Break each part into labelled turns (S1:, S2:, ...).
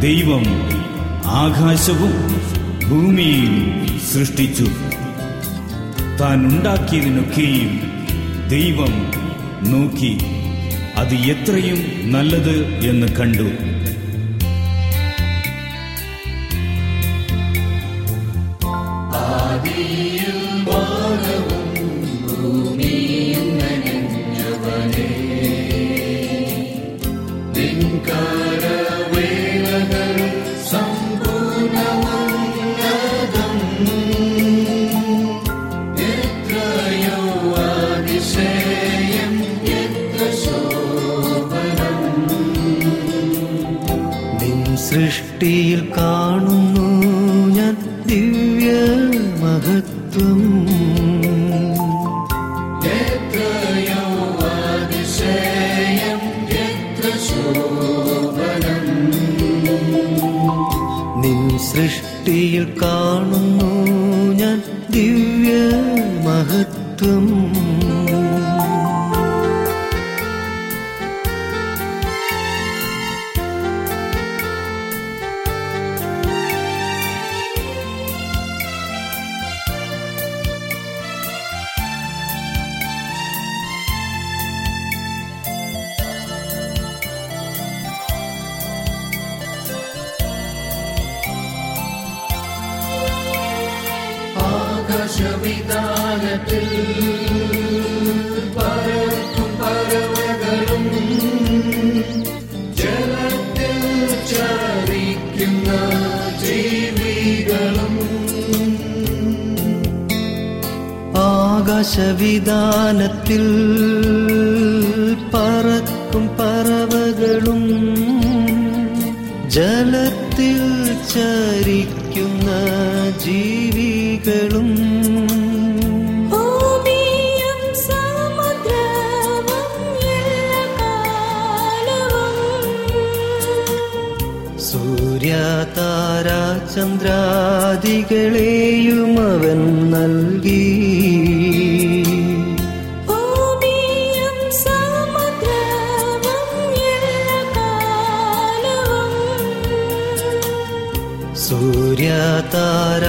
S1: ദൈവം ആകാശവും ഭൂമിയും സൃഷ്ടിച്ചു. താൻ ഉണ്ടാക്കിയതിനൊക്കെയും ദൈവം നോക്കി. അത് എത്രയും നല്ലത് എന്ന് കണ്ടു.
S2: സൃഷ്ടിയിൽ കാണുന്നു ഞാൻ ദിവ്യ
S3: ആകാശവിധാനത്തിൽ പറക്കും പറവകളും ജലത്തിൽ ചരിക്കുന്ന ജീവികളും
S2: സൂര്യതാര ചന്ദ്രാദികളെയും അവൻ നൽകി സൂര്യതാര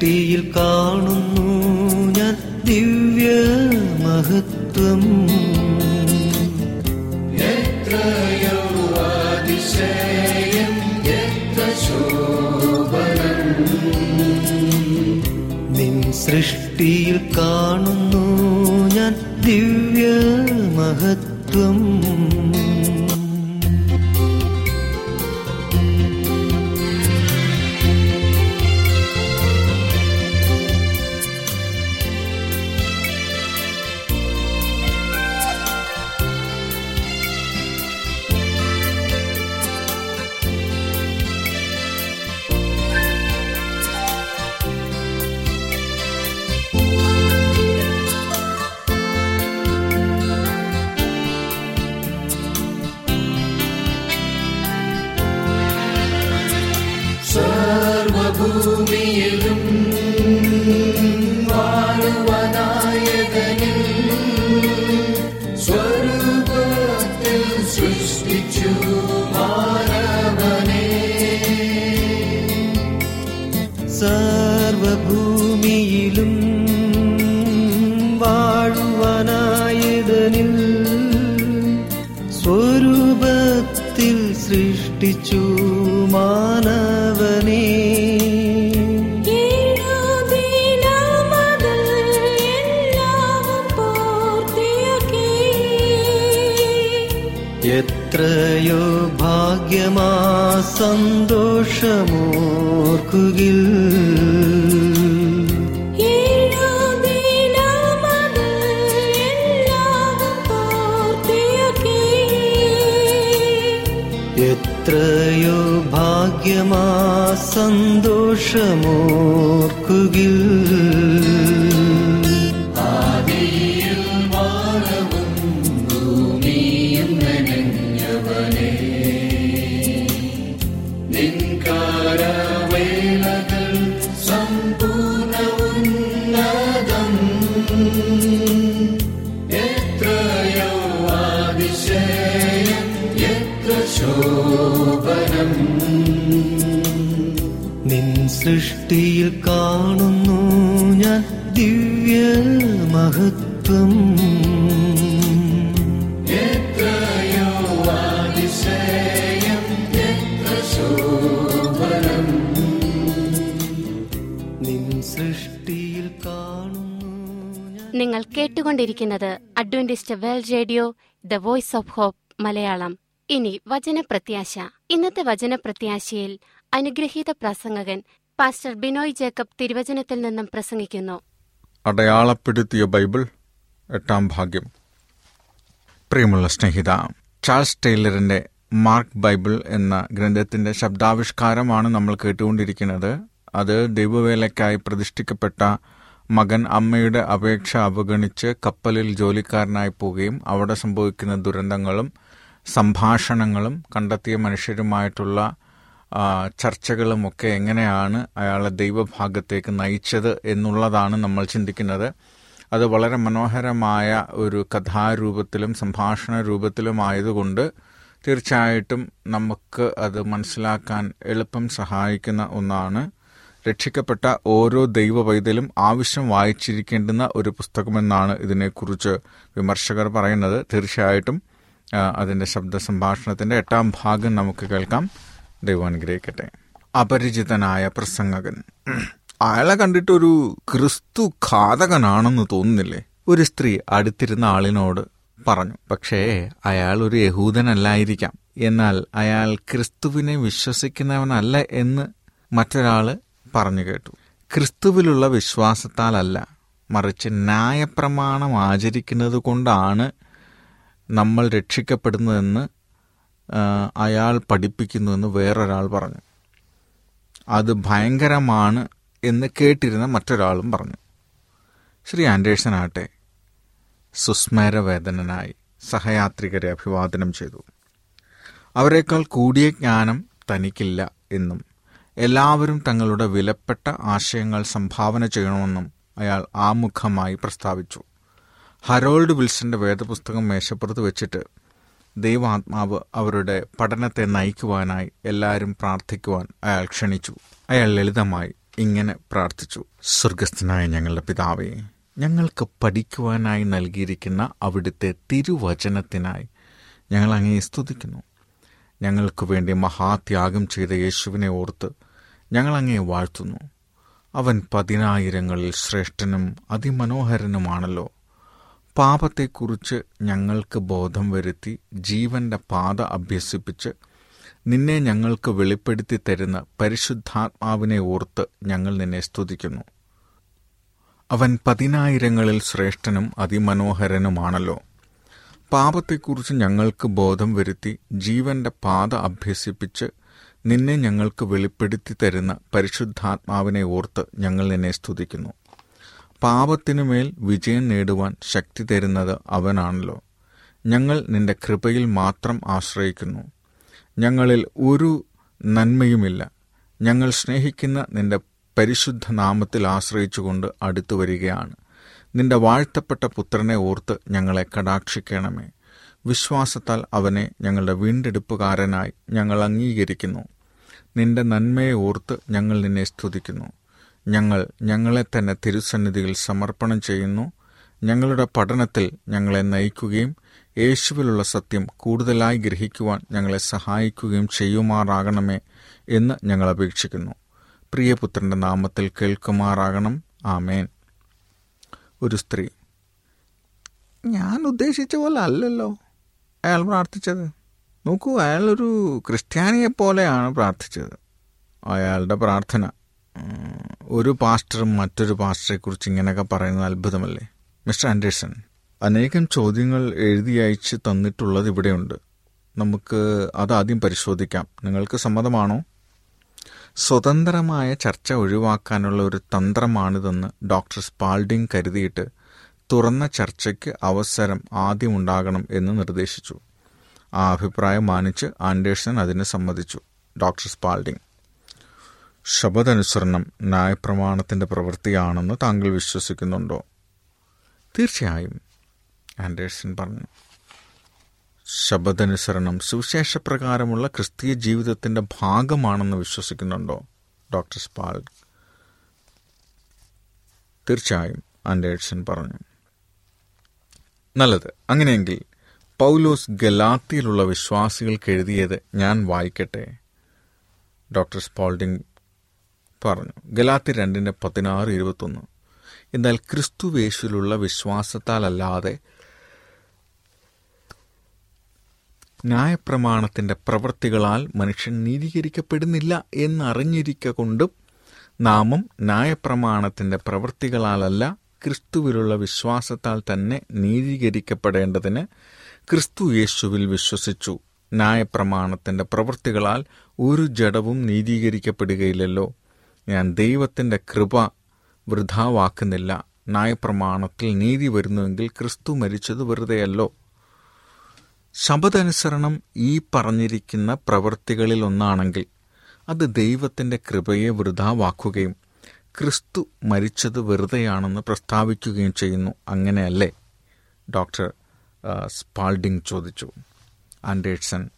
S2: സൃഷ്ടിയിൽ കാണുന്നു
S3: സൃഷ്ടിച്ചു മാനവനെ
S4: ഏഴാദിനമതിൽ എല്ലാവും പൂർത്തിയാക്കി.
S2: എത്രയോ ഭാഗ്യമാ സന്തോഷമോർക്കുകിൽ എത്രയോ ഭാഗ്യമാ സന്തോഷമോർക്കുകിൽ
S3: ശോഭനം
S2: നിൻ സൃഷ്ടിയിൽ കാണുന്നു ഞാൻ ദിവ്യ മഹത്വം.
S5: നിങ്ങൾ കേട്ടുകൊണ്ടിരിക്കുന്നത് Adventist World Radio the Voice of Hope Malayalam. ഇനി വചനപ്രത്യാശ. ഇന്നത്തെ വചനപ്രത്യാശയിൽ അനുഗ്രഹീത പ്രസംഗകൻ പാസ്റ്റർ ബിനോയ് ജേക്കബ് തിരുവചനത്തിൽ നിന്നും പ്രസംഗിക്കുന്നു.
S6: അടയാളപ്പെടുത്തിയ ബൈബിൾ എട്ടാം ഭാഗ്യം. പ്രിയമുള്ള സ്നേഹിത ചാൾസ് ടൈലറിന്റെ മാർക്ക് ബൈബിൾ എന്ന ഗ്രന്ഥത്തിന്റെ ശബ്ദാവിഷ്കാരമാണ് നമ്മൾ കേട്ടുകൊണ്ടിരിക്കുന്നത്. അത് ദൈവവേലയ്ക്കായി പ്രതിഷ്ഠിക്കപ്പെട്ട മകൻ അമ്മയുടെ അപേക്ഷ അവഗണിച്ച് കപ്പലിൽ ജോലിക്കാരനായി പോവുകയും അവിടെ സംഭവിക്കുന്ന ദുരന്തങ്ങളും സംഭാഷണങ്ങളും കണ്ടെത്തിയ മനുഷ്യരുമായിട്ടുള്ള ചർച്ചകളും ചർച്ചകളുമൊക്കെ എങ്ങനെയാണ് അയാളെ ദൈവഭാഗത്തേക്ക് നയിച്ചത് എന്നുള്ളതാണ് നമ്മൾ ചിന്തിക്കുന്നത്. അത് വളരെ മനോഹരമായ ഒരു കഥാരൂപത്തിലും സംഭാഷണ രൂപത്തിലും ആയതുകൊണ്ട് തീർച്ചയായിട്ടും നമുക്ക് അത് മനസ്സിലാക്കാൻ എളുപ്പം സഹായിക്കുന്ന ഒന്നാണ്. രക്ഷിക്കപ്പെട്ട ഓരോ ദൈവ പൈതലും ആവശ്യം വായിച്ചിരിക്കേണ്ടുന്ന ഒരു പുസ്തകമെന്നാണ് ഇതിനെക്കുറിച്ച് വിമർശകർ പറയുന്നത്. തീർച്ചയായിട്ടും ആ, അതിന്റെ ശബ്ദ സംഭാഷണത്തിന്റെ എട്ടാം ഭാഗം നമുക്ക് കേൾക്കാം. ദൈവം അനുഗ്രഹിക്കട്ടെ അപരിചിതനായ പ്രസംഗകൻ. അയാളെ കണ്ടിട്ടൊരു ക്രിസ്തു ഘാതകനാണെന്ന് തോന്നുന്നില്ലേ? ഒരു സ്ത്രീ അടുത്തിരുന്ന ആളിനോട് പറഞ്ഞു പക്ഷേ അയാൾ ഒരു യഹൂദനല്ലായിരിക്കാം. എന്നാൽ അയാൾ ക്രിസ്തുവിനെ വിശ്വസിക്കുന്നവനല്ല എന്ന് മറ്റൊരാൾ പറഞ്ഞു കേട്ടു. ക്രിസ്തുവിലുള്ള വിശ്വാസത്താലല്ല മറിച്ച് ന്യായപ്രമാണം ആചരിക്കുന്നത് കൊണ്ടാണ് നമ്മൾ രക്ഷിക്കപ്പെടുന്നതെന്ന് അയാൾ പഠിപ്പിക്കുന്നുവെന്ന് വേറൊരാൾ പറഞ്ഞു. അത് ഭയങ്കരമാണ് എന്ന് കേട്ടിരുന്ന മറ്റൊരാളും പറഞ്ഞു. ശ്രീ ആൻഡേഴ്സൺ ആട്ടെ സുസ്മരവേദനനായി സഹയാത്രികരെ അഭിവാദനം ചെയ്തു. അവരെക്കാൾ കൂടിയ ജ്ഞാനം തനിക്കില്ല എന്നും എല്ലാവരും തങ്ങളുടെ വിലപ്പെട്ട ആശയങ്ങൾ സംഭാവന ചെയ്യണമെന്നും അയാൾ ആമുഖമായി പ്രസ്താവിച്ചു. ഹരോൾഡ് വിൽസന്റെ വേദപുസ്തകം മേശപ്പുറത്ത് വെച്ചിട്ട് ദൈവാത്മാവ് അവരുടെ പഠനത്തെ നയിക്കുവാനായി എല്ലാവരും പ്രാർത്ഥിക്കുവാൻ അയാൾ ക്ഷണിച്ചു. അയാൾ ലളിതമായി ഇങ്ങനെ പ്രാർത്ഥിച്ചു. സ്വർഗസ്ഥനായ ഞങ്ങളുടെ പിതാവേ ഞങ്ങൾക്ക് പഠിക്കുവാനായി നൽകിയിരിക്കുന്ന അവിടുത്തെ തിരുവചനത്തിനായി ഞങ്ങൾ അങ്ങേ സ്തുതിക്കുന്നു. ഞങ്ങൾക്ക് വേണ്ടി മഹാത്യാഗം ചെയ്ത യേശുവിനെ ഓർത്ത് ഞങ്ങൾ അങ്ങേ വാഴ്ത്തുന്നു. അവൻ പതിനായിരങ്ങളിൽ ശ്രേഷ്ഠനും അതിമനോഹരനുമാണല്ലോ. പാപത്തെക്കുറിച്ച് ഞങ്ങൾക്ക് ബോധം വരുത്തി ജീവന്റെ പാത അഭ്യസിപ്പിച്ച് നിന്നെ ഞങ്ങൾക്ക് വെളിപ്പെടുത്തി തരുന്ന പരിശുദ്ധാത്മാവിനെ ഓർത്ത് ഞങ്ങൾ നിന്നെ സ്തുതിക്കുന്നു. അവൻ പതിനായിരങ്ങളിൽ ശ്രേഷ്ഠനും അതിമനോഹരനുമാണല്ലോ. പാപത്തെക്കുറിച്ച് ഞങ്ങൾക്ക് ബോധം വരുത്തി ജീവന്റെ പാത അഭ്യസിപ്പിച്ച് നിന്നെ ഞങ്ങൾക്ക് വെളിപ്പെടുത്തി തരുന്ന പരിശുദ്ധാത്മാവിനെ ഓർത്ത് ഞങ്ങൾ നിന്നെ സ്തുതിക്കുന്നു. പാപത്തിനുമേൽ വിജയം നേടുവാൻ ശക്തി തരുന്നത് അവനാണല്ലോ. ഞങ്ങൾ നിന്റെ കൃപയിൽ മാത്രം ആശ്രയിക്കുന്നു. ഞങ്ങളിൽ ഒരു നന്മയുമില്ല. ഞങ്ങൾ സ്നേഹിക്കുന്ന നിന്റെ പരിശുദ്ധ നാമത്തിൽ ആശ്രയിച്ചുകൊണ്ട് അടുത്തു വരികയാണ്. നിന്റെ വാഴ്ത്തപ്പെട്ട പുത്രനെ ഓർത്ത് ഞങ്ങളെ കടാക്ഷിക്കണമേ. വിശ്വാസത്താൽ അവനെ ഞങ്ങളുടെ വീണ്ടെടുപ്പുകാരനായി ഞങ്ങൾ അംഗീകരിക്കുന്നു. നിന്റെ നന്മയെ ഓർത്ത് ഞങ്ങൾ നിന്നെ സ്തുതിക്കുന്നു. ഞങ്ങൾ ഞങ്ങളെ തന്നെ തിരുസന്നിധിയിൽ സമർപ്പണം ചെയ്യുന്നു. ഞങ്ങളുടെ പഠനത്തിൽ ഞങ്ങളെ നയിക്കുകയും യേശുവിലുള്ള സത്യം കൂടുതലായി ഗ്രഹിക്കുവാൻ ഞങ്ങളെ സഹായിക്കുകയും ചെയ്യുമാറാകണമേ എന്ന് ഞങ്ങൾ അപേക്ഷിക്കുന്നു. പ്രിയപുത്രന്റെ നാമത്തിൽ കേൾക്കുമാറാകണം. ആമേൻ. ഒരു സ്ത്രീ ഞാൻ ഉദ്ദേശിച്ച പോലെ അല്ലല്ലോ അയാൾ പ്രാർത്ഥിച്ചത്. നോക്കൂ അയാളൊരു ക്രിസ്ത്യാനിയെ പോലെയാണ് പ്രാർത്ഥിച്ചത്. അയാളുടെ പ്രാർത്ഥന ഒരു പാസ്റ്ററും മറ്റൊരു പാസ്റ്ററെക്കുറിച്ച് ഇങ്ങനെയൊക്കെ പറയുന്നത് അത്ഭുതമല്ലേ? മിസ്റ്റർ ആൻഡേഴ്സൺ അനേകം ചോദ്യങ്ങൾ എഴുതി അയച്ച് തന്നിട്ടുള്ളത് ഇവിടെയുണ്ട്. നമുക്ക് അതാദ്യം പരിശോധിക്കാം. നിങ്ങൾക്ക് സമ്മതമാണോ? സ്വതന്ത്രമായ ചർച്ച ഒഴിവാക്കാനുള്ള ഒരു തന്ത്രമാണിതെന്ന് ഡോക്ടർ സ്പാൾഡിംഗ് കരുതിയിട്ട് തുറന്ന ചർച്ചയ്ക്ക് അവസരം ആദ്യം ഉണ്ടാകണം എന്ന് നിർദ്ദേശിച്ചു. ആ അഭിപ്രായം മാനിച്ച് ആൻഡേഴ്സൺ അതിന് സമ്മതിച്ചു. ഡോക്ടർ സ്പാൾഡിംഗ് ശബദനുസരണം ന്യായപ്രമാണത്തിന്റെ പ്രവൃത്തിയാണെന്ന് താങ്കൾ വിശ്വസിക്കുന്നുണ്ടോ? തീർച്ചയായും ആൻഡേഴ്സൺ പറഞ്ഞു. ശബദനുസരണം സുവിശേഷപ്രകാരമുള്ള ക്രിസ്തീയ ജീവിതത്തിന്റെ ഭാഗമാണെന്ന് വിശ്വസിക്കുന്നുണ്ടോ? ഡോക്ടർ സ്പാൽ തീർച്ചയായും ആൻഡേഴ്സൺ പറഞ്ഞു. നല്ലത്. അങ്ങനെയെങ്കിൽ പൗലോസ് ഗലാത്തിയിലുള്ള വിശ്വാസികൾക്ക് എഴുതിയത് ഞാൻ വായിക്കട്ടെ? ഡോക്ടർ സ്പാൾഡിംഗ് പറഞ്ഞു. ഗലാത്തി രണ്ടിന്റെ പതിനാറ് ഇരുപത്തൊന്ന്. എന്നാൽ ക്രിസ്തുവേശുലുള്ള വിശ്വാസത്താലല്ലാതെ ന്യായപ്രമാണത്തിന്റെ പ്രവൃത്തികളാൽ മനുഷ്യൻ നീതീകരിക്കപ്പെടുന്നില്ല എന്നറിഞ്ഞിരിക്ക കൊണ്ടും നാമം ന്യായപ്രമാണത്തിന്റെ പ്രവൃത്തികളാലല്ല ക്രിസ്തുവിലുള്ള വിശ്വാസത്താൽ തന്നെ നീതീകരിക്കപ്പെടേണ്ടതിന് ക്രിസ്തു യേശുവിൽ വിശ്വസിച്ചു. ന്യായപ്രമാണത്തിന്റെ പ്രവൃത്തികളാൽ ഒരു ജഡവും നീതീകരിക്കപ്പെടുകയില്ലല്ലോ. ഞാൻ ദൈവത്തിന്റെ കൃപ വൃഥാവാക്കുന്നില്ല. ന്യായപ്രമാണത്തിൽ നീതി വരുന്നുവെങ്കിൽ ക്രിസ്തു മരിച്ചത് വെറുതെയല്ലോ. ശബദനുസരണം ഈ പറഞ്ഞിരിക്കുന്ന പ്രവൃത്തികളിൽ ഒന്നാണെങ്കിൽ അത് ദൈവത്തിന്റെ കൃപയെ വൃഥാവാക്കുകയും ക്രിസ്തു മരിച്ചത് വെറുതെയാണെന്ന് പ്രസ്താവിക്കുകയും ചെയ്യുന്നു. അങ്ങനെയല്ലേ? ഡോക്ടർ സ്പാൾഡിംഗ് ചോദിച്ചു. ആൻഡേഴ്സൺ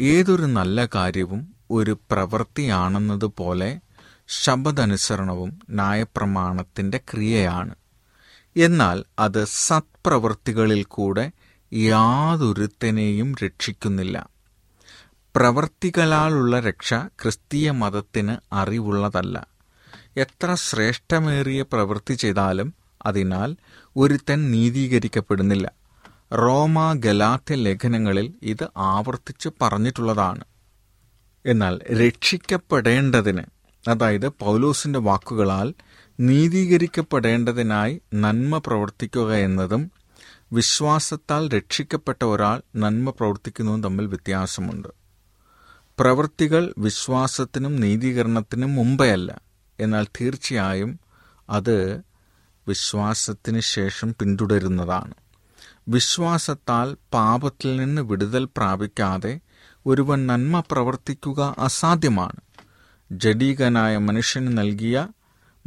S6: ഏതൊരു നല്ല കാര്യവും ഒരു പ്രവൃത്തിയാണെന്നതുപോലെ ശബദനുസരണവും ന്യായപ്രമാണത്തിന്റെ ക്രിയയാണ്. എന്നാൽ അത് സത്പ്രവൃത്തികളിൽ കൂടെ യാതൊരുത്തനെയും രക്ഷിക്കുന്നില്ല. പ്രവർത്തികളാലുള്ള രക്ഷ ക്രിസ്തീയ മതത്തിന് അറിവുള്ളതല്ല. എത്ര ശ്രേഷ്ഠമേറിയ പ്രവൃത്തി ചെയ്താലും അതിനാൽ ഒരുത്തൻ നീതീകരിക്കപ്പെടുന്നില്ല. റോമ ഗലാത്യ ലേഖനങ്ങളിൽ ഇത് ആവർത്തിച്ച് പറഞ്ഞിട്ടുള്ളതാണ്. എന്നാൽ രക്ഷിക്കപ്പെടേണ്ടതിന് അതായത് പൗലോസിന്റെ വാക്കുകളാൽ നീതീകരിക്കപ്പെടേണ്ടതിനായി നന്മ പ്രവർത്തിക്കുക എന്നതും വിശ്വാസത്താൽ രക്ഷിക്കപ്പെട്ട ഒരാൾ നന്മ പ്രവർത്തിക്കുന്നതും തമ്മിൽ വ്യത്യാസമുണ്ട്. പ്രവൃത്തികൾ വിശ്വാസത്തിനും നീതീകരണത്തിനും മുമ്പെയല്ല. എന്നാൽ തീർച്ചയായും അത് വിശ്വാസത്തിന് ശേഷം പിന്തുടരുന്നതാണ്. വിശ്വാസത്താൽ പാപത്തിൽ നിന്ന് വിടുതൽ പ്രാപിക്കാതെ ഒരുവൻ നന്മ പ്രവർത്തിക്കുക അസാധ്യമാണ്. ജഡീകനായ മനുഷ്യന് നൽകിയ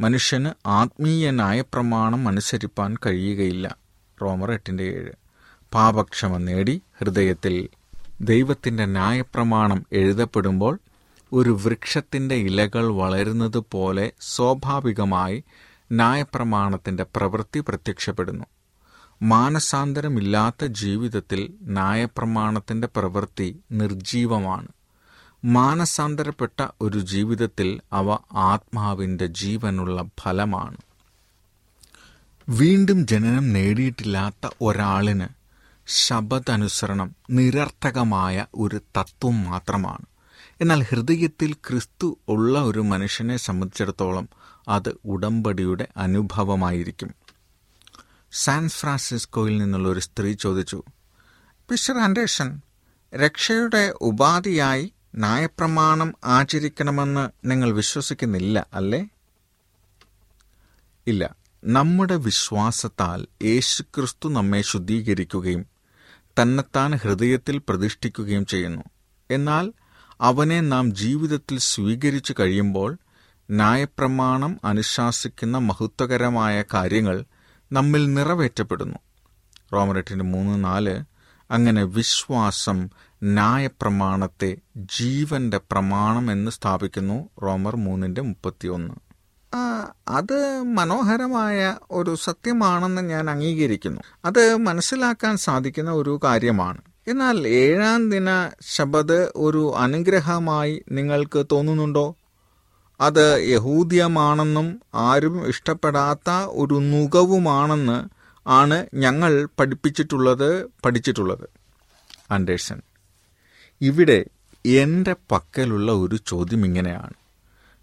S6: മനുഷ്യന് ആത്മീയനായ പ്രമാണം അനുസരിപ്പാൻ കഴിയുകയില്ല. റോമർ എട്ടിന്റെ ഏഴ്. പാപക്ഷമ നേടി ഹൃദയത്തിൽ ദൈവത്തിന്റെ ന്യായപ്രമാണം എഴുതപ്പെടുമ്പോൾ ഒരു വൃക്ഷത്തിന്റെ ഇലകൾ വളരുന്നത് പോലെ സ്വാഭാവികമായി ന്യായപ്രമാണത്തിന്റെ പ്രവൃത്തി പ്രത്യക്ഷപ്പെടുന്നു. മാനസാന്തരമില്ലാത്ത ജീവിതത്തിൽ ന്യായപ്രമാണത്തിന്റെ പ്രവൃത്തി നിർജീവമാണ് മാനസാന്തരപ്പെട്ട ഒരു ജീവിതത്തിൽ അവ ആത്മാവിന്റെ ജീവനുള്ള ഫലമാണ്. വീണ്ടും ജനനം നേടിയിട്ടില്ലാത്ത ഒരാളിന് ശബദനുസരണം നിരർത്ഥകമായ ഒരു തത്വം മാത്രമാണ്. എന്നാൽ ഹൃദയത്തിൽ ക്രിസ്തു ഉള്ള ഒരു മനുഷ്യനെ സംബന്ധിച്ചിടത്തോളം അത് ഉടമ്പടിയുടെ അനുഭവമായിരിക്കും. സാൻ ഫ്രാൻസിസ്കോയിൽ നിന്നുള്ള ഒരു സ്ത്രീ ചോദിച്ചു മിസ്റ്റർ ആൻഡേഴ്സൺ രക്ഷയുടെ ഉപാധിയായി ന്യായപ്രമാണം ആചരിക്കണമെന്ന് നിങ്ങൾ വിശ്വസിക്കുന്നില്ല അല്ലേ? ഇല്ല നമ്മുടെ വിശ്വാസത്താൽ യേശുക്രിസ്തു നമ്മെ ശുദ്ധീകരിക്കുകയും തന്നെത്താൻ ഹൃദയത്തിൽ പ്രതിഷ്ഠിക്കുകയും ചെയ്യുന്നു. എന്നാൽ അവനെ നാം ജീവിതത്തിൽ സ്വീകരിച്ചു കഴിയുമ്പോൾ ന്യായപ്രമാണം അനുശാസിക്കുന്ന മഹത്വകരമായ കാര്യങ്ങൾ നമ്മിൽ നിറവേറ്റപ്പെടുന്നു. റോമറെട്ടിന്റെ മൂന്ന് നാല് അങ്ങനെ വിശ്വാസം ന്യായപ്രമാണത്തെ ജീവന്റെ പ്രമാണം എന്ന് സ്ഥാപിക്കുന്നു റോമർ മൂന്നിന്റെ മുപ്പത്തിയൊന്ന്. അത് മനോഹരമായ ഒരു സത്യമാണെന്ന് ഞാൻ അംഗീകരിക്കുന്നു. അത് മനസ്സിലാക്കാൻ സാധിക്കുന്ന ഒരു കാര്യമാണ്. എന്നാൽ ഏഴാം ദിന ശബദ് ഒരു അനുഗ്രഹമായി നിങ്ങൾക്ക് തോന്നുന്നുണ്ടോ? അത് യഹൂദ്യമാണെന്നും ആരും ഇഷ്ടപ്പെടാത്ത ഒരു നുകവുമാണെന്ന് ആണ് ഞങ്ങൾ പഠിപ്പിച്ചിട്ടുള്ളത് പഠിച്ചിട്ടുള്ളത്. ആൻഡേഴ്സൺ ഇവിടെ എന്റെ പക്കലുള്ള ഒരു ചോദ്യം ഇങ്ങനെയാണ്.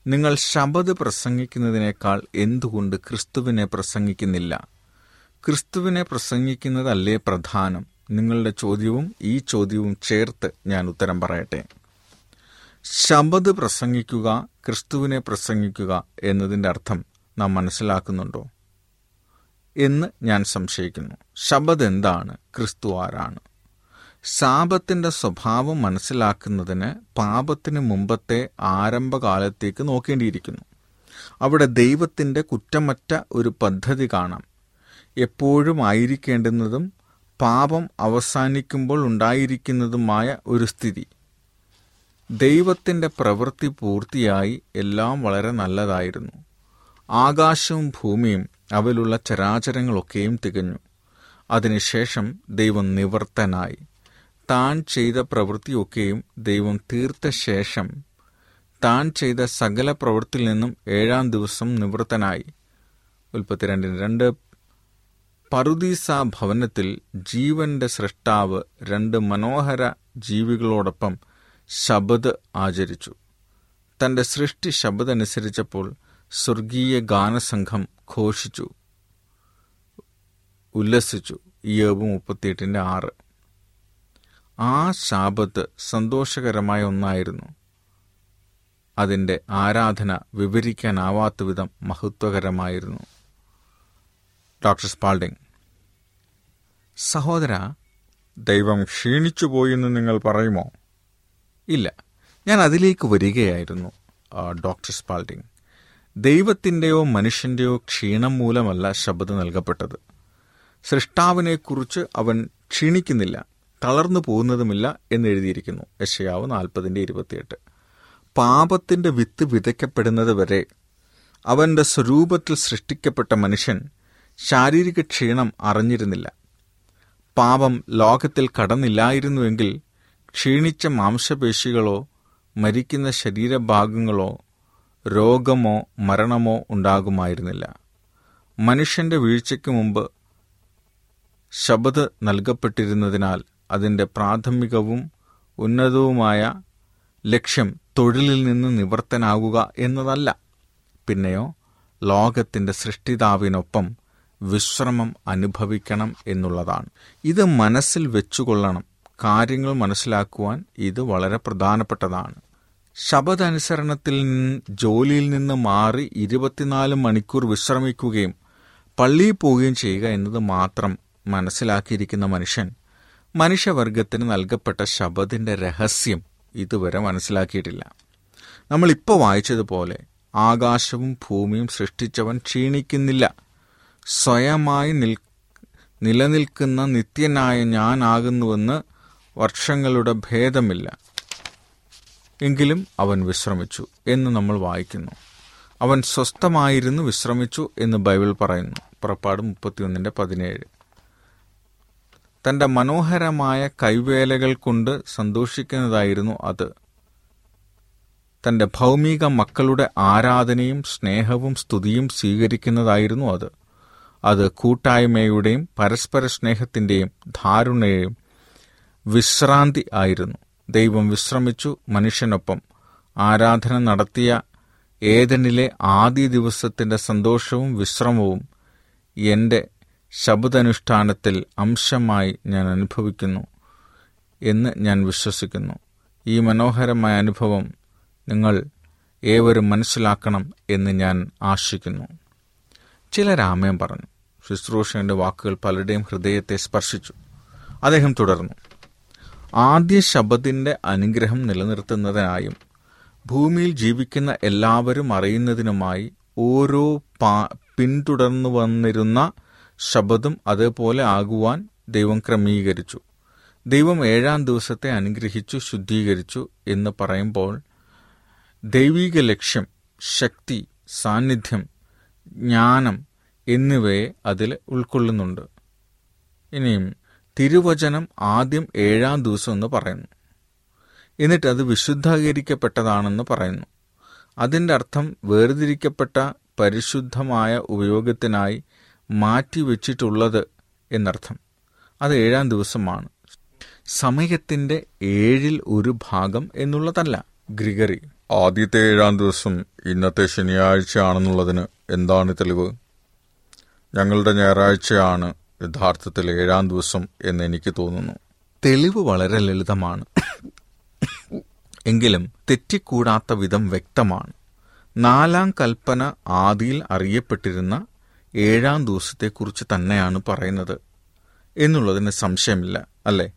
S6: നിങ്ങൾ ശബദ് പ്രസംഗിക്കുന്നതിനേക്കാൾ എന്തുകൊണ്ട് ക്രിസ്തുവിനെ പ്രസംഗിക്കുന്നില്ല? ക്രിസ്തുവിനെ പ്രസംഗിക്കുന്നതല്ലേ പ്രധാനം? നിങ്ങളുടെ ചോദ്യവും ഈ ചോദ്യവും ചേർത്ത് ഞാൻ ഉത്തരം പറയട്ടെ. ശബദ് പ്രസംഗിക്കുക ക്രിസ്തുവിനെ പ്രസംഗിക്കുക എന്നതിന്റെ അർത്ഥം നാം മനസ്സിലാക്കുന്നുണ്ടോ? എന്ന് ഞാൻ സംശയിക്കുന്നു. ശബദ് എന്താണ്? ക്രിസ്തു ആരാണ്? ശാപത്തിന്റെ സ്വഭാവം മനസ്സിലാക്കുന്നതിന് പാപത്തിന് മുമ്പത്തെ ആരംഭകാലത്തേക്ക് നോക്കേണ്ടിയിരിക്കുന്നു. അവിടെ ദൈവത്തിന്റെ കുറ്റമറ്റ ഒരു പദ്ധതി കാണാം. എപ്പോഴും ആയിരിക്കേണ്ടുന്നതും പാപം അവസാനിക്കുമ്പോൾ ഉണ്ടായിരിക്കുന്നതുമായ ഒരു സ്ഥിതി. ദൈവത്തിന്റെ പ്രവൃത്തി പൂർത്തിയായി എല്ലാം വളരെ നല്ലതായിരുന്നു. ആകാശവും ഭൂമിയും അവയിലുള്ള ചരാചരങ്ങളൊക്കെയും തികഞ്ഞു. അതിനുശേഷം ദൈവം നിവർത്തനായി. താൻ ചെയ്ത പ്രവൃത്തിയൊക്കെയും ദൈവം തീർത്ത ശേഷം താൻ ചെയ്ത സകല പ്രവൃത്തിയിൽ നിന്നും ഏഴാം ദിവസം നിവൃത്തനായി. ഉൽപ്പത്തി രണ്ടിന് രണ്ട്. പറുദീസ ഭവനത്തിൽ ജീവന്റെ സൃഷ്ടാവ് രണ്ട് മനോഹര ജീവികളോടൊപ്പം ശബദ് ആചരിച്ചു. തന്റെ സൃഷ്ടി ശബദനുസരിച്ചപ്പോൾ സ്വർഗീയ ഗാനസംഘം ഘോഷിച്ചു. ഉല്ലസിച്ചു. ഇയോബ് മുപ്പത്തിയെട്ടിന്റെ ആറ്. ആ ശാപത്ത് സന്തോഷകരമായ ഒന്നായിരുന്നു. അതിന്റെ ആരാധന വിവരിക്കാനാവാത്ത വിധം മഹത്വകരമായിരുന്നു. Doctor Spalding. സഹോദര ദൈവം ക്ഷീണിച്ചു പോയെന്ന് നിങ്ങൾ പറയുമോ? ഇല്ല. ഞാൻ അതിലേക്ക് വരികയായിരുന്നു ഡോക്ടർ സ്പാൾഡിംഗ് ദൈവത്തിന്റെയോ മനുഷ്യന്റെയോ ക്ഷീണം മൂലമല്ല ശബ്ദം നൽകപ്പെട്ടത്. സൃഷ്ടാവിനെക്കുറിച്ച് അവൻ ക്ഷീണിക്കുന്നില്ല തളർന്നു പോകുന്നതുമില്ല എന്നെഴുതിയിരിക്കുന്നു യശയാവ് നാൽപ്പതിന്റെ ഇരുപത്തിയെട്ട്. പാപത്തിന്റെ വിത്ത് വിതയ്ക്കപ്പെടുന്നത് വരെ അവന്റെ സ്വരൂപത്തിൽ സൃഷ്ടിക്കപ്പെട്ട മനുഷ്യൻ ശാരീരിക ക്ഷീണം അറിഞ്ഞിരുന്നില്ല. പാപം ലോകത്തിൽ കടന്നില്ലായിരുന്നുവെങ്കിൽ ക്ഷീണിച്ച മാംസപേശികളോ മരിക്കുന്ന ശരീരഭാഗങ്ങളോ രോഗമോ മരണമോ ഉണ്ടാകുമായിരുന്നില്ല. മനുഷ്യന്റെ വീഴ്ചയ്ക്ക് മുമ്പ് ശബദ് നൽകപ്പെട്ടിരുന്നതിനാൽ അതിന്റെ പ്രാഥമികവും ഉന്നതവുമായ ലക്ഷ്യം തൊഴിലിൽ നിന്ന് നിവർത്തനാകുക എന്നതല്ല. പിന്നെയോ ലോകത്തിന്റെ സൃഷ്ടിതാവിനൊപ്പം വിശ്രമം അനുഭവിക്കണം എന്നുള്ളതാണ്. ഇത് മനസ്സിൽ വെച്ചുകൊള്ളണം. കാര്യങ്ങൾ മനസ്സിലാക്കുവാൻ ഇത് വളരെ പ്രധാനപ്പെട്ടതാണ്. ശബദനുസരണത്തിൽ ജോലിയിൽ നിന്ന് മാറി ഇരുപത്തിനാല് മണിക്കൂർ വിശ്രമിക്കുകയും പള്ളിയിൽ പോവുകയും ചെയ്യുക എന്നത് മാത്രം മനസ്സിലാക്കിയിരിക്കുന്ന മനുഷ്യൻ മനുഷ്യവർഗത്തിന് നൽകപ്പെട്ട ശബദിന്റെ രഹസ്യം ഇതുവരെ മനസ്സിലാക്കിയിട്ടില്ല. നമ്മളിപ്പോൾ വായിച്ചതുപോലെ ആകാശവും ഭൂമിയും സൃഷ്ടിച്ചവൻ ക്ഷീണിക്കുന്നില്ല. സ്വയമായി നിൽ നിലനിൽക്കുന്ന നിത്യനായ ഞാനാകുന്നുവെന്ന് വർഷങ്ങളുടെ ഭേദമില്ല. എങ്കിലും അവൻ വിശ്രമിച്ചു എന്ന് നമ്മൾ വായിക്കുന്നു. അവൻ സ്വസ്ഥമായിരുന്നു വിശ്രമിച്ചു എന്ന് ബൈബിൾ പറയുന്നു. പുറപ്പാട് മുപ്പത്തിയൊന്നിന്റെ പതിനേഴ്. തന്റെ മനോഹരമായ കൈവേലകൾ കൊണ്ട് സന്തോഷിക്കുന്നതായിരുന്നു അത്. തന്റെ ഭൗമിക മക്കളുടെ ആരാധനയും സ്നേഹവും സ്തുതിയും സ്വീകരിക്കുന്നതായിരുന്നു അത്. അത് കൂട്ടായ്മയുടെയും പരസ്പര സ്നേഹത്തിന്റെയും ധാരുണയും വിശ്രാന്തി ആയിരുന്നു. ദൈവം വിശ്രമിച്ചു മനുഷ്യനൊപ്പം. ആരാധന നടത്തിയ ഏതനിലെ ആദ്യ ദിവസത്തിന്റെ സന്തോഷവും വിശ്രമവും എന്റെ ശബ്ദനുഷ്ഠാനത്തിൽ അംശമായി ഞാൻ അനുഭവിക്കുന്നു എന്ന് ഞാൻ വിശ്വസിക്കുന്നു. ഈ മനോഹരമായ അനുഭവം നിങ്ങൾ ഏവരും മനസ്സിലാക്കണം എന്ന് ഞാൻ ആശിക്കുന്നു. ചില രാമയം പറഞ്ഞു. ശുശ്രൂഷകന്റെ വാക്കുകൾ പലരുടെയും ഹൃദയത്തെ സ്പർശിച്ചു. അദ്ദേഹം തുടർന്നു. ആദ്യ ശബ്ദത്തിന്റെ അനുഗ്രഹം നിലനിർത്തുന്നതിനായും ഭൂമിയിൽ ജീവിക്കുന്ന എല്ലാവരും അറിയുന്നതിനുമായി ഓരോ പാ പിന്തുടർന്നു വന്നിരുന്ന ശബദം അതേപോലെ ആകുവാൻ ദൈവം ക്രമീകരിച്ചു. ദൈവം ഏഴാം ദിവസത്തെ അനുഗ്രഹിച്ചു ശുദ്ധീകരിച്ചു എന്ന് പറയുമ്പോൾ ദൈവിക ലക്ഷ്യം ശക്തി സാന്നിധ്യം ജ്ഞാനം എന്നിവയെ അതിൽ ഉൾക്കൊള്ളുന്നുണ്ട്. ഇനിയും തിരുവചനം ആദ്യം ഏഴാം ദിവസം എന്ന് പറയുന്നു. എന്നിട്ട് അത് വിശുദ്ധീകരിക്കപ്പെട്ടതാണെന്ന് പറയുന്നു. അതിന്റെ അർത്ഥം വേർതിരിക്കപ്പെട്ട പരിശുദ്ധമായ ഉപയോഗത്തിനായി മാറ്റിവെച്ചിട്ടുള്ളത് എന്നർത്ഥം. അത് ഏഴാം ദിവസമാണ്. സമയത്തിന്റെ ഏഴിൽ ഒരു ഭാഗം എന്നുള്ളതല്ല ഗ്രിഗറി. ആദ്യത്തെ ഏഴാം ദിവസം ഇന്നത്തെ ശനിയാഴ്ചയാണെന്നുള്ളതിന് എന്താണ് തെളിവ്? ഞങ്ങളുടെ ഞായറാഴ്ചയാണ് യഥാർത്ഥത്തിൽ ഏഴാം ദിവസം എന്ന് എനിക്ക് തോന്നുന്നു. തെളിവ് വളരെ ലളിതമാണ്. എങ്കിലും തെറ്റിക്കൂടാത്ത വിധം വ്യക്തമാണ്. നാലാം കൽപ്പന ആദിയിൽ അറിയപ്പെട്ടിരുന്ന ഏഴാം ദിവസത്തെക്കുറിച്ച് തന്നെയാണ് പറയുന്നത്. എന്നുള്ളതിന് സംശയമില്ല അല്ലേ?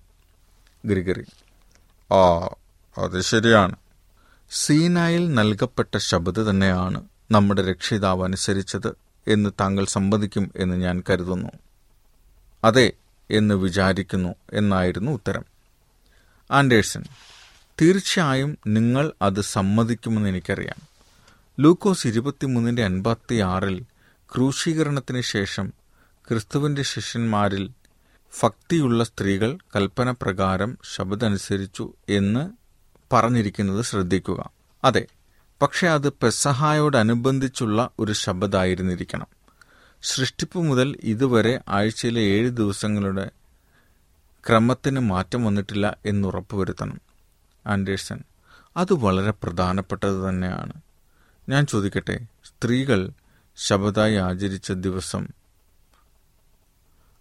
S6: ഗ്രിഗറി. ആ അത് ശരിയാണ്. സീനായിൽ നൽകപ്പെട്ട ശബ്ദ തന്നെയാണ് നമ്മുടെ രക്ഷിതാവ് അനുസരിച്ചത് എന്ന് താങ്കൾ സമ്മതിക്കും എന്ന് ഞാൻ കരുതുന്നു. അതെ എന്ന് വിചാരിക്കുന്നു എന്നായിരുന്നു ഉത്തരം. ആൻഡേഴ്സൺ തീർച്ചയായും നിങ്ങൾ അത് സമ്മതിക്കുമെന്ന് എനിക്കറിയാം. ലൂക്കോസ് ഇരുപത്തിമൂന്നിന്റെ അൻപത്തി ആറിൽ ക്രൂശീകരണത്തിന് ശേഷം ക്രിസ്തുവിന്റെ ശിഷ്യന്മാരിൽ ഭക്തിയുള്ള സ്ത്രീകൾ കൽപ്പന പ്രകാരം ശബ്ദമനുസരിച്ചു എന്ന് പറഞ്ഞിരിക്കുന്നത് ശ്രദ്ധിക്കുക. അതെ പക്ഷേ അത് പെസഹായോടനുബന്ധിച്ചുള്ള ഒരു ശബ്ദമായിരുന്നിരിക്കണം. സൃഷ്ടിപ്പ് മുതൽ ഇതുവരെ ആഴ്ചയിലെ ഏഴ് ദിവസങ്ങളുടെ ക്രമത്തിന് മാറ്റം വന്നിട്ടില്ല എന്നുറപ്പുവരുത്തണം ആൻഡേഴ്സൺ അത് വളരെ പ്രധാനപ്പെട്ടത് തന്നെയാണ്. ഞാൻ ചോദിക്കട്ടെ സ്ത്രീകൾ ശബദായി ആചരിച്ച ദിവസം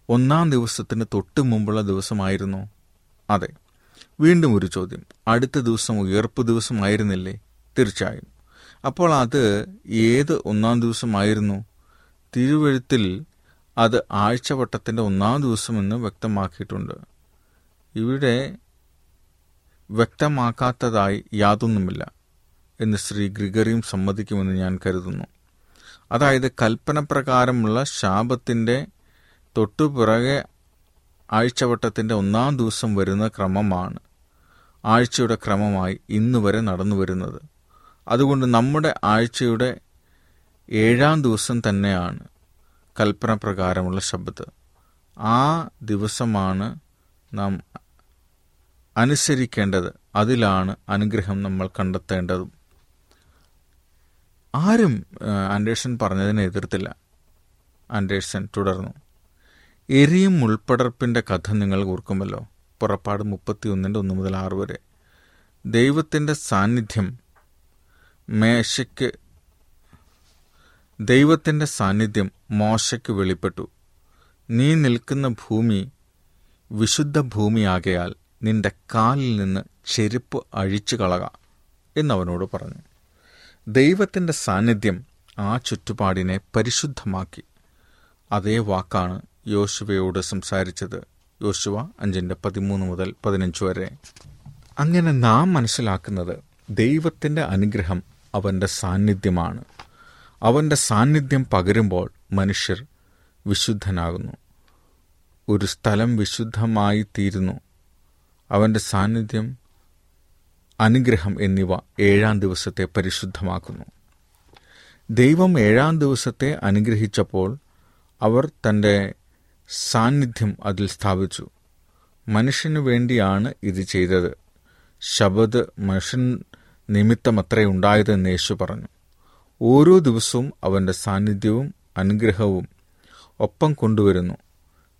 S6: ഒന്നാം ദിവസത്തിന് തൊട്ട് മുമ്പുള്ള ദിവസമായിരുന്നു? അതെ. വീണ്ടും ഒരു ചോദ്യം. അടുത്ത ദിവസം ഉയർപ്പ് ദിവസമായിരുന്നില്ലേ? തീർച്ചയായും. അപ്പോൾ അത് ഏത് ഒന്നാം ദിവസമായിരുന്നു? തിരുവഴുത്തിൽ അത് ആഴ്ചവട്ടത്തിന്റെ ഒന്നാം ദിവസമെന്ന് വ്യക്തമാക്കിയിട്ടുണ്ട്. ഇവിടെ വ്യക്തമാക്കാത്തതായി യാതൊന്നുമില്ല എന്ന് ശ്രീ ഗ്രിഗറിയും സമ്മതിക്കുമെന്ന് ഞാൻ കരുതുന്നു. അതായത് കൽപ്പന പ്രകാരമുള്ള ശാപത്തിന്റെ തൊട്ടുപിറകെ ആഴ്ചവട്ടത്തിന്റെ ഒന്നാം ദിവസം വരുന്ന ക്രമമാണ് ആഴ്ചയുടെ ക്രമമായി ഇന്ന് വരെ നടന്നു വരുന്നത് അതുകൊണ്ട് നമ്മുടെ ആഴ്ചയുടെ ഏഴാം ദിവസം തന്നെയാണ് കൽപ്പന പ്രകാരമുള്ള ശബ്ദത്ത്. ആ ദിവസമാണ് നാം അനുസരിക്കേണ്ടത്. അതിലാണ് അനുഗ്രഹം നമ്മൾ കണ്ടെത്തേണ്ടതും. ആരും ആൻഡേഴ്സൺ പറഞ്ഞതിനെ എതിർത്തില്ല. ആൻഡേഴ്സൺ തുടർന്നു. എരിയും ഉൾപ്പെടർപ്പിന്റെ കഥ നിങ്ങൾ ഓർക്കുമല്ലോ. പുറപ്പാട് മുപ്പത്തിയൊന്നിന്റെ ഒന്ന് മുതൽ ആറ് വരെ. ദൈവത്തിന്റെ സാന്നിധ്യം മേശയ്ക്ക് ദൈവത്തിന്റെ സാന്നിധ്യം മോശയ്ക്ക് വെളിപ്പെട്ടു. നീ നിൽക്കുന്ന ഭൂമി വിശുദ്ധ ഭൂമിയാകയാൽ നിന്റെ കാലിൽ നിന്ന് ചെരുപ്പ് അഴിച്ചു കളക എന്നവനോട് പറഞ്ഞു. ദൈവത്തിന്റെ സാന്നിധ്യം ആ ചുറ്റുപാടിനെ പരിശുദ്ധമാക്കി. അതേ വാക്കാണ് യോശുവയോട് സംസാരിച്ചത്. യോശുവ അഞ്ചിന്റെ പതിമൂന്ന് മുതൽ പതിനഞ്ച് വരെ. അങ്ങനെ നാം മനസ്സിലാക്കുന്നത് ദൈവത്തിന്റെ അനുഗ്രഹം അവന്റെ സാന്നിധ്യമാണ്. അവന്റെ സാന്നിധ്യം പകരുമ്പോൾ മനുഷ്യർ വിശുദ്ധനാകുന്നു. ഒരു സ്ഥലം വിശുദ്ധമായി തീരുന്നു. അവന്റെ സാന്നിധ്യം അനുഗ്രഹം എന്നിവ ഏഴാം ദിവസത്തെ പരിശുദ്ധമാക്കുന്നു. ദൈവം ഏഴാം ദിവസത്തെ അനുഗ്രഹിച്ചപ്പോൾ അവർ തന്റെ സാന്നിധ്യം അതിൽ സ്ഥാപിച്ചു. മനുഷ്യനു വേണ്ടിയാണ് ഇത് ചെയ്തത്. ശബദ് മനുഷ്യൻ നിമിത്തമത്രേ ഉണ്ടായതെന്ന് യേശു പറഞ്ഞു. ഓരോ ദിവസവും അവന്റെ സാന്നിധ്യവും അനുഗ്രഹവും ഒപ്പം കൊണ്ടുവരുന്നു.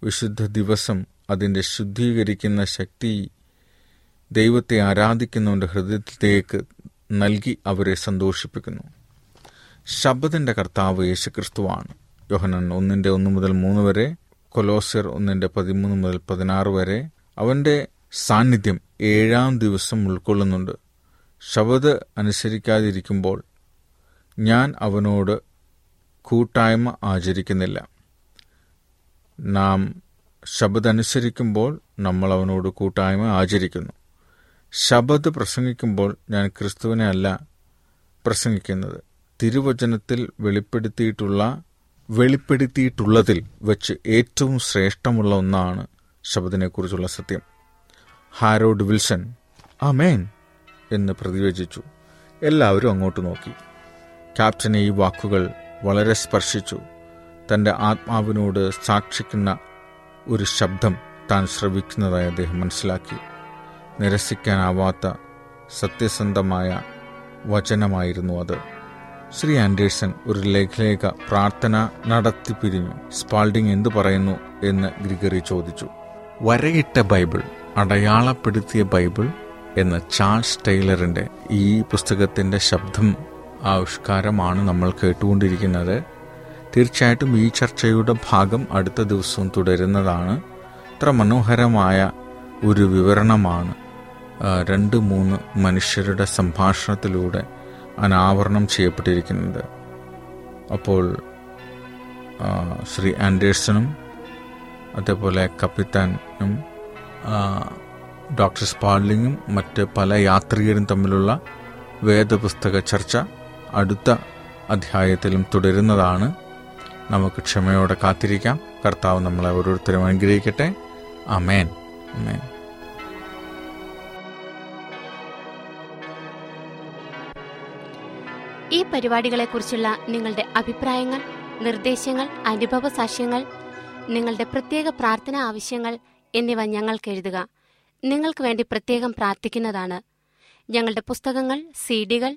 S6: വിശുദ്ധ ദിവസം അതിന്റെ ശുദ്ധീകരിക്കുന്ന ശക്തി ദൈവത്തെ ആരാധിക്കുന്നവന്റെ ഹൃദയത്തിലേക്ക് നൽകി അവരെ സന്തോഷിപ്പിക്കുന്നു. ശബ്ദത്തിന്റെ കർത്താവ് യേശുക്രിസ്തുവാണ്. യോഹനൻ ഒന്നിന്റെ ഒന്ന് മുതൽ മൂന്ന് വരെ കൊലോസർ ഒന്നിന്റെ പതിമൂന്ന് മുതൽ പതിനാറ് വരെ അവന്റെ സാന്നിധ്യം ഏഴാം ദിവസം ഉൾക്കൊള്ളുന്നുണ്ട്. ശബദ് അനുസരിക്കാതിരിക്കുമ്പോൾ ഞാൻ അവനോട് കൂട്ടായ്മ ആചരിക്കുന്നില്ല. നാം ശബ്ദനുസരിക്കുമ്പോൾ നമ്മൾ അവനോട് കൂട്ടായ്മ ആചരിക്കുന്നു. ശബദ് പ്രസംഗിക്കുമ്പോൾ ഞാൻ ക്രിസ്തുവിനെ അല്ല പ്രസംഗിക്കുന്നത്. തിരുവചനത്തിൽ വെളിപ്പെടുത്തിയിട്ടുള്ള വെളിപ്പെടുത്തിയിട്ടുള്ളതിൽ വെച്ച് ഏറ്റവും ശ്രേഷ്ഠമുള്ള ഒന്നാണ് ശബദിനെക്കുറിച്ചുള്ള സത്യം. ഹാരോഡ് വിൽസൺ അമേൻ എന്ന് പ്രതിവചിച്ചു. എല്ലാവരും അങ്ങോട്ട് നോക്കി. ക്യാപ്റ്റനെ ഈ വാക്കുകൾ വളരെ സ്പർശിച്ചു. തന്റെ ആത്മാവിനോട് സാക്ഷിക്കുന്ന ഒരു ശബ്ദം താൻ ശ്രവിക്കുന്നതായി അദ്ദേഹം മനസ്സിലാക്കി. നിരസിക്കാനാവാത്ത സത്യസന്ധമായ വചനമായിരുന്നു അത്. ശ്രീ ആൻഡേഴ്സൺ ഒരു ലഘുലേഖ പ്രാർത്ഥന നടത്തി പിരിഞ്ഞു. സ്പാൾഡിംഗ് എന്തു പറയുന്നു എന്ന് ഗ്രിഗറി ചോദിച്ചു. വരയിട്ട ബൈബിൾ അടയാളപ്പെടുത്തിയ ബൈബിൾ എന്ന ചാൾസ് ടൈലറിന്റെ ഈ പുസ്തകത്തിന്റെ ശബ്ദം ആവിഷ്കാരമാണ് നമ്മൾ കേട്ടുകൊണ്ടിരിക്കുന്നത്. തീർച്ചയായിട്ടും ഈ ചർച്ചയുടെ ഭാഗം അടുത്ത ദിവസവും തുടരുന്നതാണ്. ഇത്ര മനോഹരമായ ഒരു വിവരണമാണ്. രണ്ട് മൂന്ന് മനുഷ്യരുടെ സംഭാഷണത്തിലൂടെ അനാവരണം ചെയ്യപ്പെട്ടിരിക്കുന്നത്. അപ്പോൾ ശ്രീ ആൻഡേഴ്സണും അതേപോലെ കപ്പിത്താനും ഡോക്ടർ സ്പാർലിങ്ങും മറ്റ് പല യാത്രികരും തമ്മിലുള്ള വേദപുസ്തക ചർച്ച അടുത്ത അധ്യായത്തിലും തുടരുന്നതാണ്. നമുക്ക് ക്ഷമയോടെ കാത്തിരിക്കാം. കർത്താവ് നമ്മളെ ഓരോരുത്തരും അനുഗ്രഹിക്കട്ടെ. അമേൻ അമേൻ
S5: ഈ പരിപാടികളെക്കുറിച്ചുള്ള നിങ്ങളുടെ അഭിപ്രായങ്ങൾ നിർദ്ദേശങ്ങൾ അനുഭവ സാക്ഷ്യങ്ങൾ നിങ്ങളുടെ പ്രത്യേക പ്രാർത്ഥന ആവശ്യങ്ങൾ എന്നിവ ഞങ്ങൾക്ക് എഴുതുക. നിങ്ങൾക്ക് വേണ്ടി പ്രത്യേകം പ്രാർത്ഥിക്കുന്നതാണ്. ഞങ്ങളുടെ പുസ്തകങ്ങൾ സീഡികൾ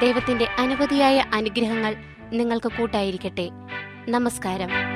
S5: ദൈവത്തിന്റെ അനവധിയായ അനുഗ്രഹങ്ങൾ നിങ്ങൾക്ക് കൂട്ടായിരിക്കട്ടെ. നമസ്കാരം.